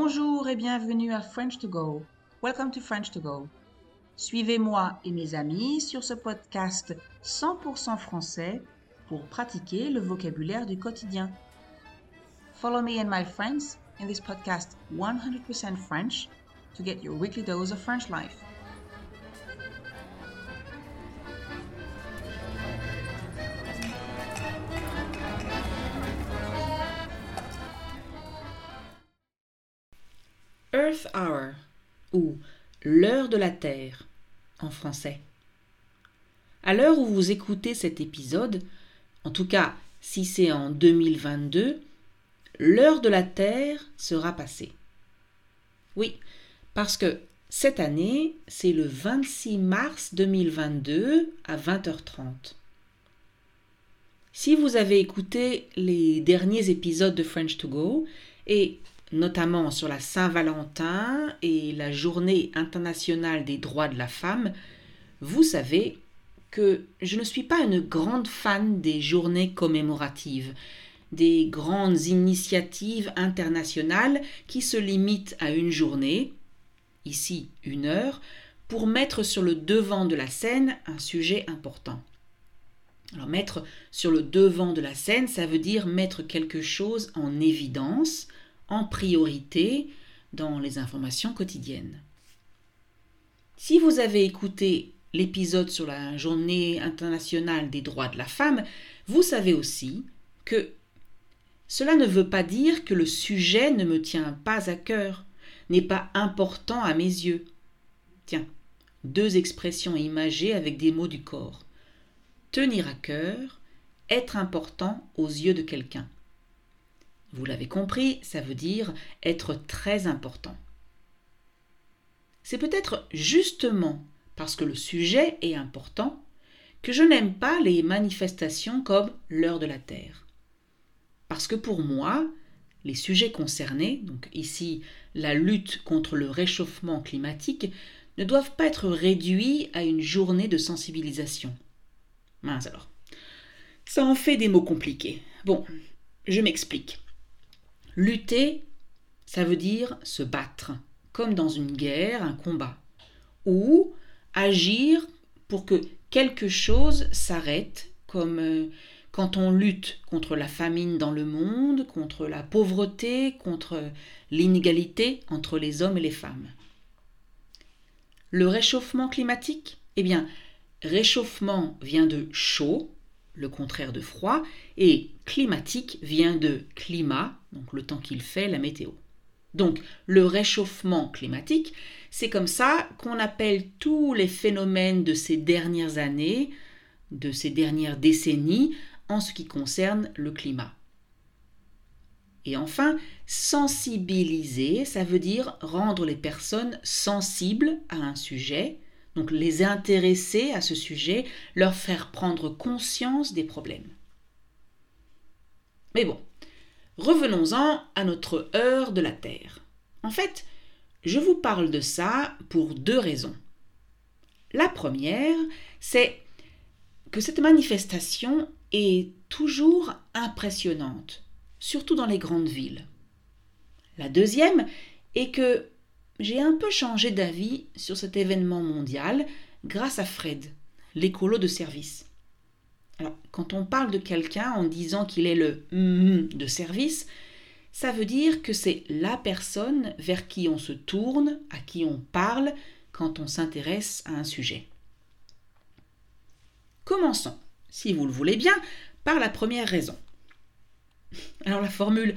Bonjour et bienvenue à French to Go. Welcome to French to Go. Suivez-moi et mes amis sur ce podcast 100% français pour pratiquer le vocabulaire du quotidien. Follow me and my friends in this podcast 100% French to get your weekly dose of French life. Earth Hour ou l'heure de la Terre en français. À l'heure où vous écoutez cet épisode, en tout cas si c'est en 2022, l'heure de la Terre sera passée. Oui, parce que cette année, c'est le 26 mars 2022 à 20h30. Si vous avez écouté les derniers épisodes de French to Go, et notamment sur la Saint-Valentin et la Journée internationale des droits de la femme, vous savez que je ne suis pas une grande fan des journées commémoratives, des grandes initiatives internationales qui se limitent à une journée, ici une heure, pour mettre sur le devant de la scène un sujet important. Alors mettre sur le devant de la scène, ça veut dire mettre quelque chose en évidence, en priorité dans les informations quotidiennes. Si vous avez écouté l'épisode sur la journée internationale des droits de la femme, vous savez aussi que cela ne veut pas dire que le sujet ne me tient pas à cœur, n'est pas important à mes yeux. Tiens, deux expressions imagées avec des mots du corps. Tenir à cœur, être important aux yeux de quelqu'un. Vous l'avez compris, ça veut dire être très important. C'est peut-être justement parce que le sujet est important que je n'aime pas les manifestations comme l'heure de la Terre. Parce que pour moi, les sujets concernés, donc ici la lutte contre le réchauffement climatique, ne doivent pas être réduits à une journée de sensibilisation. Mince alors. Ça en fait des mots compliqués. Bon, je m'explique. Lutter, ça veut dire se battre, comme dans une guerre, un combat. Ou agir pour que quelque chose s'arrête, comme euh, quand on lutte contre la famine dans le monde, contre la pauvreté, contre l'inégalité entre les hommes et les femmes. Le réchauffement climatique? Eh bien, réchauffement vient de chaud, le contraire de froid, et climatique vient de climat, donc le temps qu'il fait, la météo. Donc le réchauffement climatique, c'est comme ça qu'on appelle tous les phénomènes de ces dernières années, de ces dernières décennies, en ce qui concerne le climat. Et enfin, sensibiliser, ça veut dire rendre les personnes sensibles à un sujet, donc les intéresser à ce sujet, leur faire prendre conscience des problèmes. Mais bon, revenons-en à notre heure de la Terre. En fait, je vous parle de ça pour deux raisons. La première, c'est que cette manifestation est toujours impressionnante, surtout dans les grandes villes. La deuxième est que j'ai un peu changé d'avis sur cet événement mondial grâce à Fred, l'écolo de service. Alors, quand on parle de quelqu'un en disant qu'il est le mm de service, ça veut dire que c'est la personne vers qui on se tourne, à qui on parle quand on s'intéresse à un sujet. Commençons, si vous le voulez bien, par la première raison. Alors la formule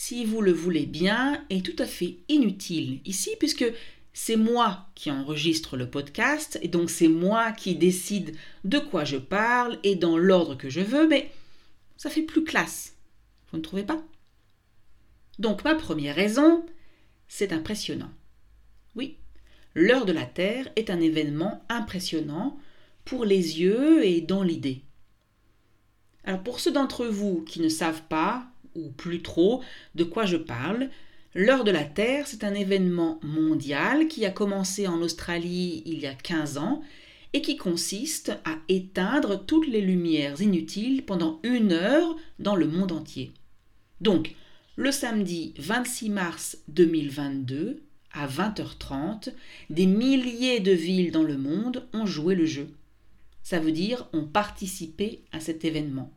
si vous le voulez bien, est tout à fait inutile ici puisque c'est moi qui enregistre le podcast et donc c'est moi qui décide de quoi je parle et dans l'ordre que je veux, mais ça fait plus classe. Vous ne trouvez pas? Donc ma première raison, c'est impressionnant. Oui, l'heure de la Terre est un événement impressionnant pour les yeux et dans l'idée. Alors pour ceux d'entre vous qui ne savent pas plus trop de quoi je parle. L'heure de la Terre, c'est un événement mondial qui a commencé en Australie il y a 15 ans et qui consiste à éteindre toutes les lumières inutiles pendant une heure dans le monde entier. Donc, le samedi 26 mars 2022, à 20h30, des milliers de villes dans le monde ont joué le jeu. Ça veut dire ont participé à cet événement.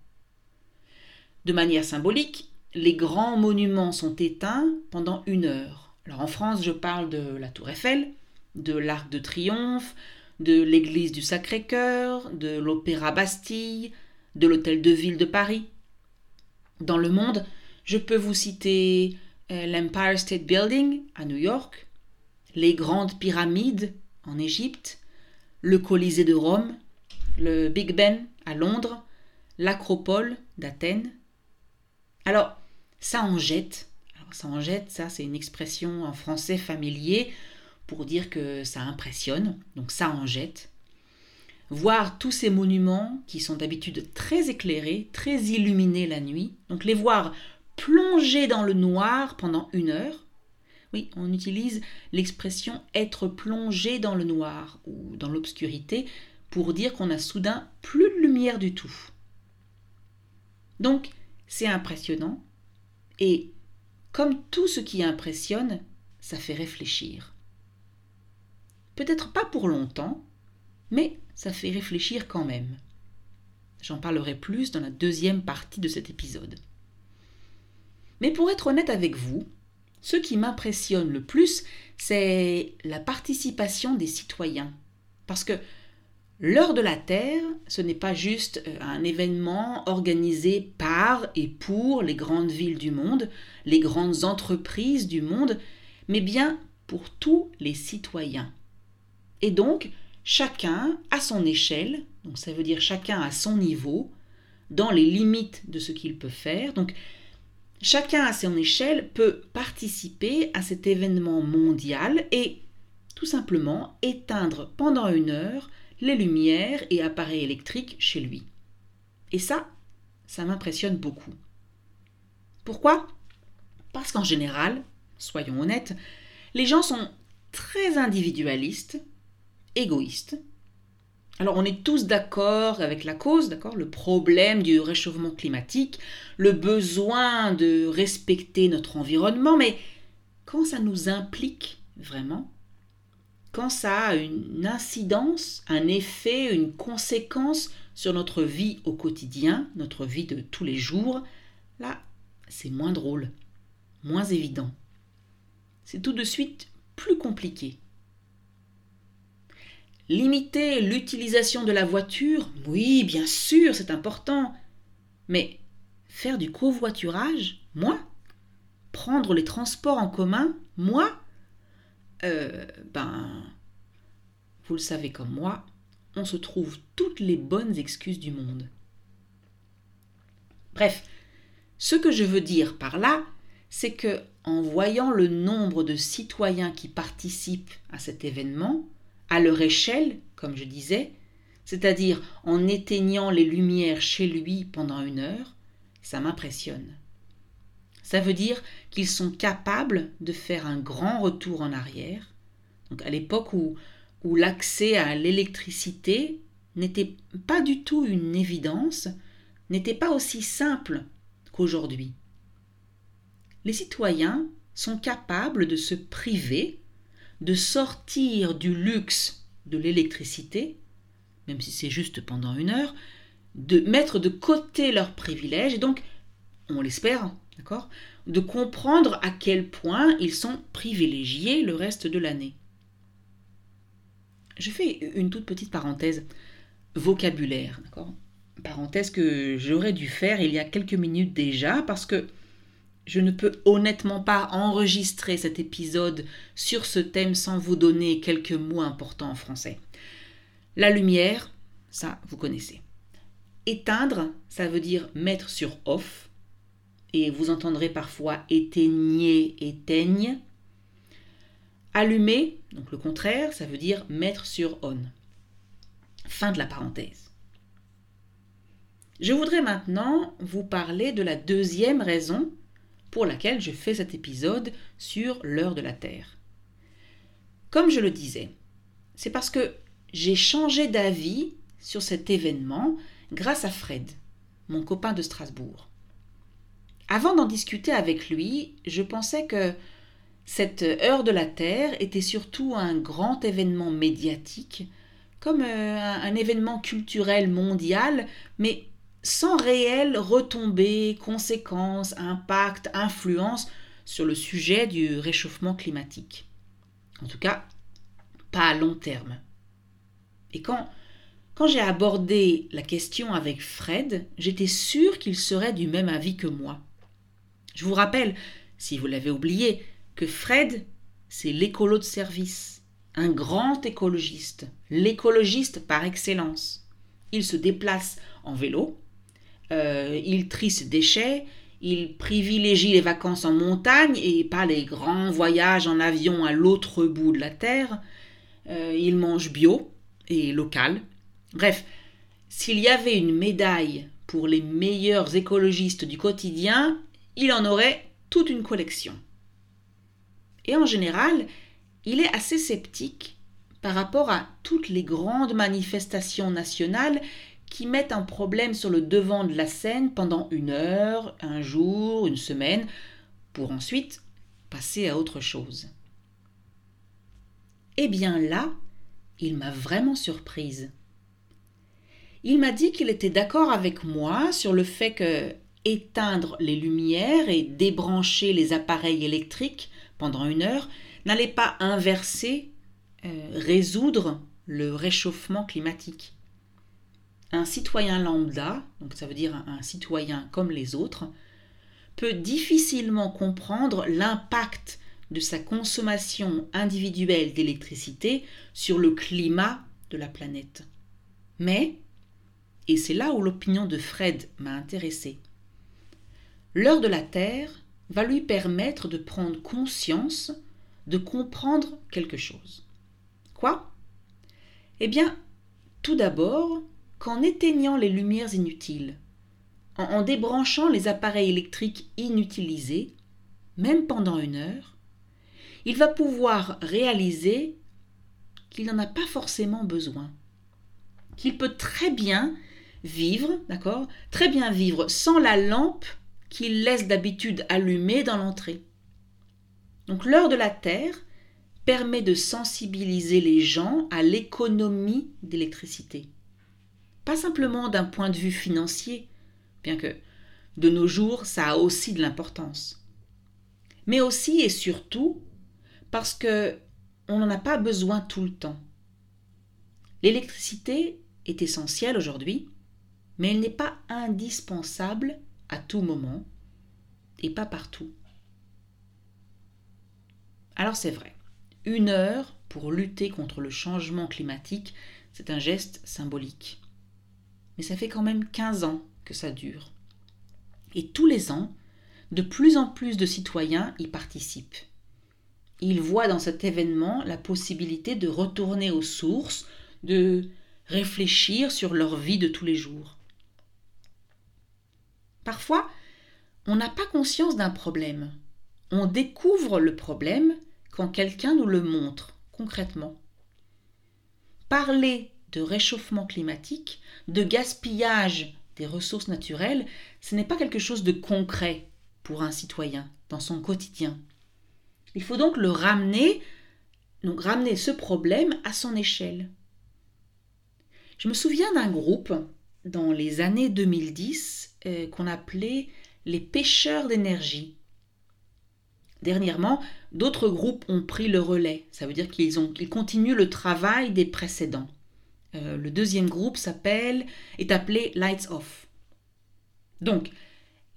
De manière symbolique, les grands monuments sont éteints pendant une heure. Alors en France, je parle de la Tour Eiffel, de l'Arc de Triomphe, de l'église du Sacré-Cœur, de l'Opéra Bastille, de l'Hôtel de Ville de Paris. Dans le monde, je peux vous citer euh, l'Empire State Building à New York, les grandes pyramides en Égypte, le Colisée de Rome, le Big Ben à Londres, l'Acropole d'Athènes. Alors, ça en jette. Ça en jette, ça c'est une expression en français familier pour dire que ça impressionne, donc ça en jette. Voir tous ces monuments qui sont d'habitude très éclairés, très illuminés la nuit, donc les voir plonger dans le noir pendant une heure. Oui, on utilise l'expression être plongé dans le noir ou dans l'obscurité pour dire qu'on a soudain plus de lumière du tout. Donc, c'est impressionnant et comme tout ce qui impressionne, ça fait réfléchir. Peut-être pas pour longtemps, mais ça fait réfléchir quand même. J'en parlerai plus dans la deuxième partie de cet épisode. Mais pour être honnête avec vous, ce qui m'impressionne le plus, c'est la participation des citoyens. Parce que l'heure de la Terre, ce n'est pas juste euh, un événement organisé par et pour les grandes villes du monde, les grandes entreprises du monde, mais bien pour tous les citoyens. Et donc, chacun à son échelle, donc ça veut dire chacun à son niveau, dans les limites de ce qu'il peut faire. Donc, chacun à son échelle peut participer à cet événement mondial et tout simplement éteindre pendant une heure les lumières et appareils électriques chez lui. Et ça, ça m'impressionne beaucoup. Pourquoi? Parce qu'en général, soyons honnêtes, les gens sont très individualistes égoïste. Alors on est tous d'accord avec la cause, d'accord, le problème du réchauffement climatique, le besoin de respecter notre environnement, mais quand ça nous implique vraiment, quand ça a une incidence, un effet, une conséquence sur notre vie au quotidien, notre vie de tous les jours, là, c'est moins drôle, moins évident. C'est tout de suite plus compliqué. Limiter l'utilisation de la voiture, oui, bien sûr, c'est important. Mais faire du covoiturage, moi? Prendre les transports en commun, moi? Euh, Ben, vous le savez comme moi, on se trouve toutes les bonnes excuses du monde. Bref, ce que je veux dire par là, c'est que en voyant le nombre de citoyens qui participent à cet événement, à leur échelle, comme je disais, c'est-à-dire en éteignant les lumières chez lui pendant une heure, ça m'impressionne. Ça veut dire qu'ils sont capables de faire un grand retour en arrière. Donc à l'époque où, où l'accès à l'électricité n'était pas du tout une évidence, n'était pas aussi simple qu'aujourd'hui. Les citoyens sont capables de se priver de sortir du luxe de l'électricité, même si c'est juste pendant une heure, de mettre de côté leurs privilèges et donc, on l'espère, d'accord, de comprendre à quel point ils sont privilégiés le reste de l'année. Je fais une toute petite parenthèse vocabulaire, Parenthèse que j'aurais dû faire il y a quelques minutes déjà parce que je ne peux honnêtement pas enregistrer cet épisode sur ce thème sans vous donner quelques mots importants en français. La lumière, ça, vous connaissez. Éteindre, ça veut dire mettre sur off. Et vous entendrez parfois éteignez, éteigne. Allumer, donc le contraire, ça veut dire mettre sur on. Fin de la parenthèse. Je voudrais maintenant vous parler de la deuxième raison pour laquelle je fais cet épisode sur l'heure de la Terre. Comme je le disais, c'est parce que j'ai changé d'avis sur cet événement grâce à Fred, mon copain de Strasbourg. Avant d'en discuter avec lui, je pensais que cette heure de la Terre était surtout un grand événement médiatique, comme euh, un, événement culturel mondial, mais sans réelle retombée, conséquences, impact, influence sur le sujet du réchauffement climatique. En tout cas, pas à long terme. Et quand, quand j'ai abordé la question avec Fred, j'étais sûre qu'il serait du même avis que moi. Je vous rappelle, si vous l'avez oublié, que Fred, c'est l'écolo de service, un grand écologiste, l'écologiste par excellence. Il se déplace en vélo, euh, il trie ses déchets, il privilégie les vacances en montagne et pas les grands voyages en avion à l'autre bout de la Terre. Euh, il mange bio et local. Bref, s'il y avait une médaille pour les meilleurs écologistes du quotidien, il en aurait toute une collection. Et en général, il est assez sceptique par rapport à toutes les grandes manifestations nationales qui mettent un problème sur le devant de la scène pendant une heure, un jour, une semaine, pour ensuite passer à autre chose. Eh bien là, il m'a vraiment surprise. Il m'a dit qu'il était d'accord avec moi sur le fait que éteindre les lumières et débrancher les appareils électriques pendant une heure n'allait pas inverser, euh, résoudre le réchauffement climatique. Un citoyen lambda, donc ça veut dire un citoyen comme les autres, peut difficilement comprendre l'impact de sa consommation individuelle d'électricité sur le climat de la planète. Mais, et c'est là où l'opinion de Fred m'a intéressé, l'heure de la Terre va lui permettre de prendre conscience, de comprendre quelque chose. Quoi? Eh bien, tout d'abord, qu'en éteignant les lumières inutiles, en, débranchant les appareils électriques inutilisés, même pendant une heure, il va pouvoir réaliser qu'il n'en a pas forcément besoin, qu'il peut très bien vivre, d'accord? Très bien vivre sans la lampe qu'il laisse d'habitude allumée dans l'entrée. Donc l'heure de la Terre permet de sensibiliser les gens à l'économie d'électricité. Pas simplement d'un point de vue financier, bien que de nos jours ça a aussi de l'importance, mais aussi et surtout parce que on n'en a pas besoin tout le temps. L'électricité est essentielle aujourd'hui, mais elle n'est pas indispensable à tout moment et pas partout. Alors c'est vrai, une heure pour lutter contre le changement climatique, c'est un geste symbolique. Mais ça fait quand même 15 ans que ça dure. Et tous les ans, de plus en plus de citoyens y participent. Ils voient dans cet événement la possibilité de retourner aux sources, de réfléchir sur leur vie de tous les jours. Parfois, on n'a pas conscience d'un problème. On découvre le problème quand quelqu'un nous le montre concrètement. Parler de réchauffement climatique, de gaspillage des ressources naturelles, ce n'est pas quelque chose de concret pour un citoyen dans son quotidien. Il faut donc le ramener, donc ramener ce problème à son échelle. Je me souviens d'un groupe dans les années 2010 euh, qu'on appelait les pêcheurs d'énergie. Dernièrement, d'autres groupes ont pris le relais. Ça veut dire qu'ils continuent le travail des précédents. Euh, le deuxième groupe s'appelle est appelé Lights Off. Donc,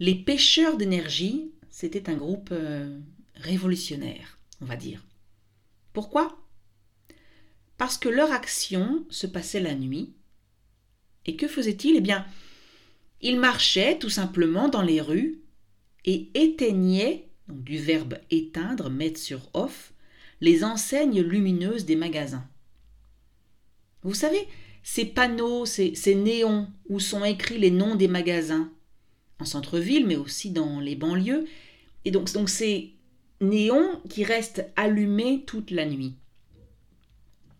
les pêcheurs d'énergie, c'était un groupe euh, révolutionnaire, on va dire. Pourquoi? Parce que leur action se passait la nuit. Et que faisaient-ils? Eh bien, ils marchaient tout simplement dans les rues et éteignaient, donc du verbe éteindre, mettre sur off, les enseignes lumineuses des magasins. Vous savez, ces panneaux, ces, néons où sont écrits les noms des magasins, en centre-ville, mais aussi dans les banlieues, et donc, donc ces néons qui restent allumés toute la nuit.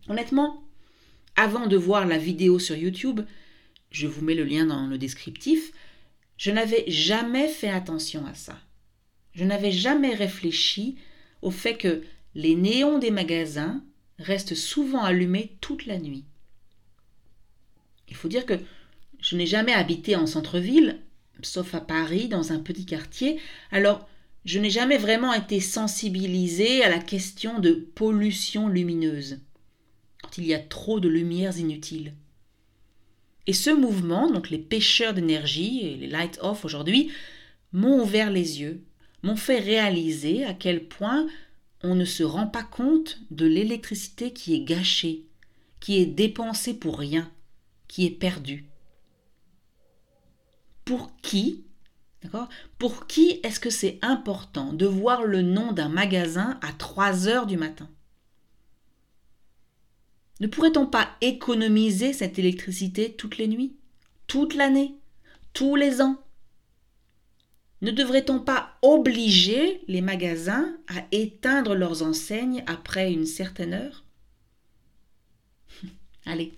Honnêtement, avant de voir la vidéo sur YouTube, je vous mets le lien dans le descriptif, je n'avais jamais fait attention à ça. Je n'avais jamais réfléchi au fait que les néons des magasins restent souvent allumés toute la nuit. Il faut dire que je n'ai jamais habité en centre-ville, sauf à Paris, dans un petit quartier, alors je n'ai jamais vraiment été sensibilisée à la question de pollution lumineuse, quand il y a trop de lumières inutiles. Et ce mouvement, donc les pêcheurs d'énergie et les light off aujourd'hui, m'ont ouvert les yeux, m'ont fait réaliser à quel point on ne se rend pas compte de l'électricité qui est gâchée, qui est dépensée pour rien, qui est perdue. Pour qui Pour qui est-ce que c'est important de voir le nom d'un magasin à 3 heures du matin? Ne pourrait-on pas économiser cette électricité toutes les nuits, toute l'année, tous les ans? Ne devrait-on pas obliger les magasins à éteindre leurs enseignes après une certaine heure? Allez,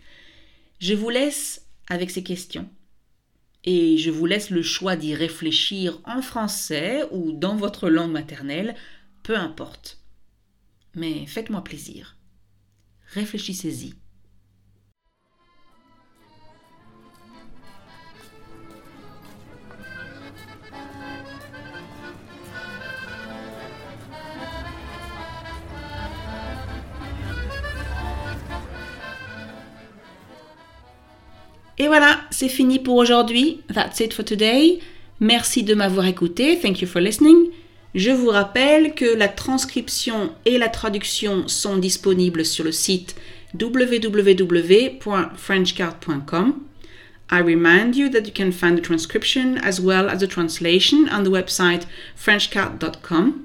je vous laisse avec ces questions et je vous laisse le choix d'y réfléchir en français ou dans votre langue maternelle, peu importe. Mais faites-moi plaisir. Réfléchissez-y. Et voilà, c'est fini pour aujourd'hui. That's it for today. Merci de m'avoir écouté. Thank you for listening. Je vous rappelle que la transcription et la traduction sont disponibles sur le site www.frenchcard.com. I remind you that you can find the transcription as well as the translation on the website frenchcard.com.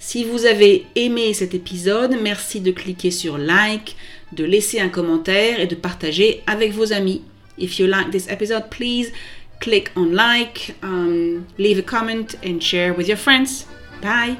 Si vous avez aimé cet épisode, merci de cliquer sur like, de laisser un commentaire et de partager avec vos amis. If you like this episode, please click on like, um, leave a comment and share with your friends. Bye.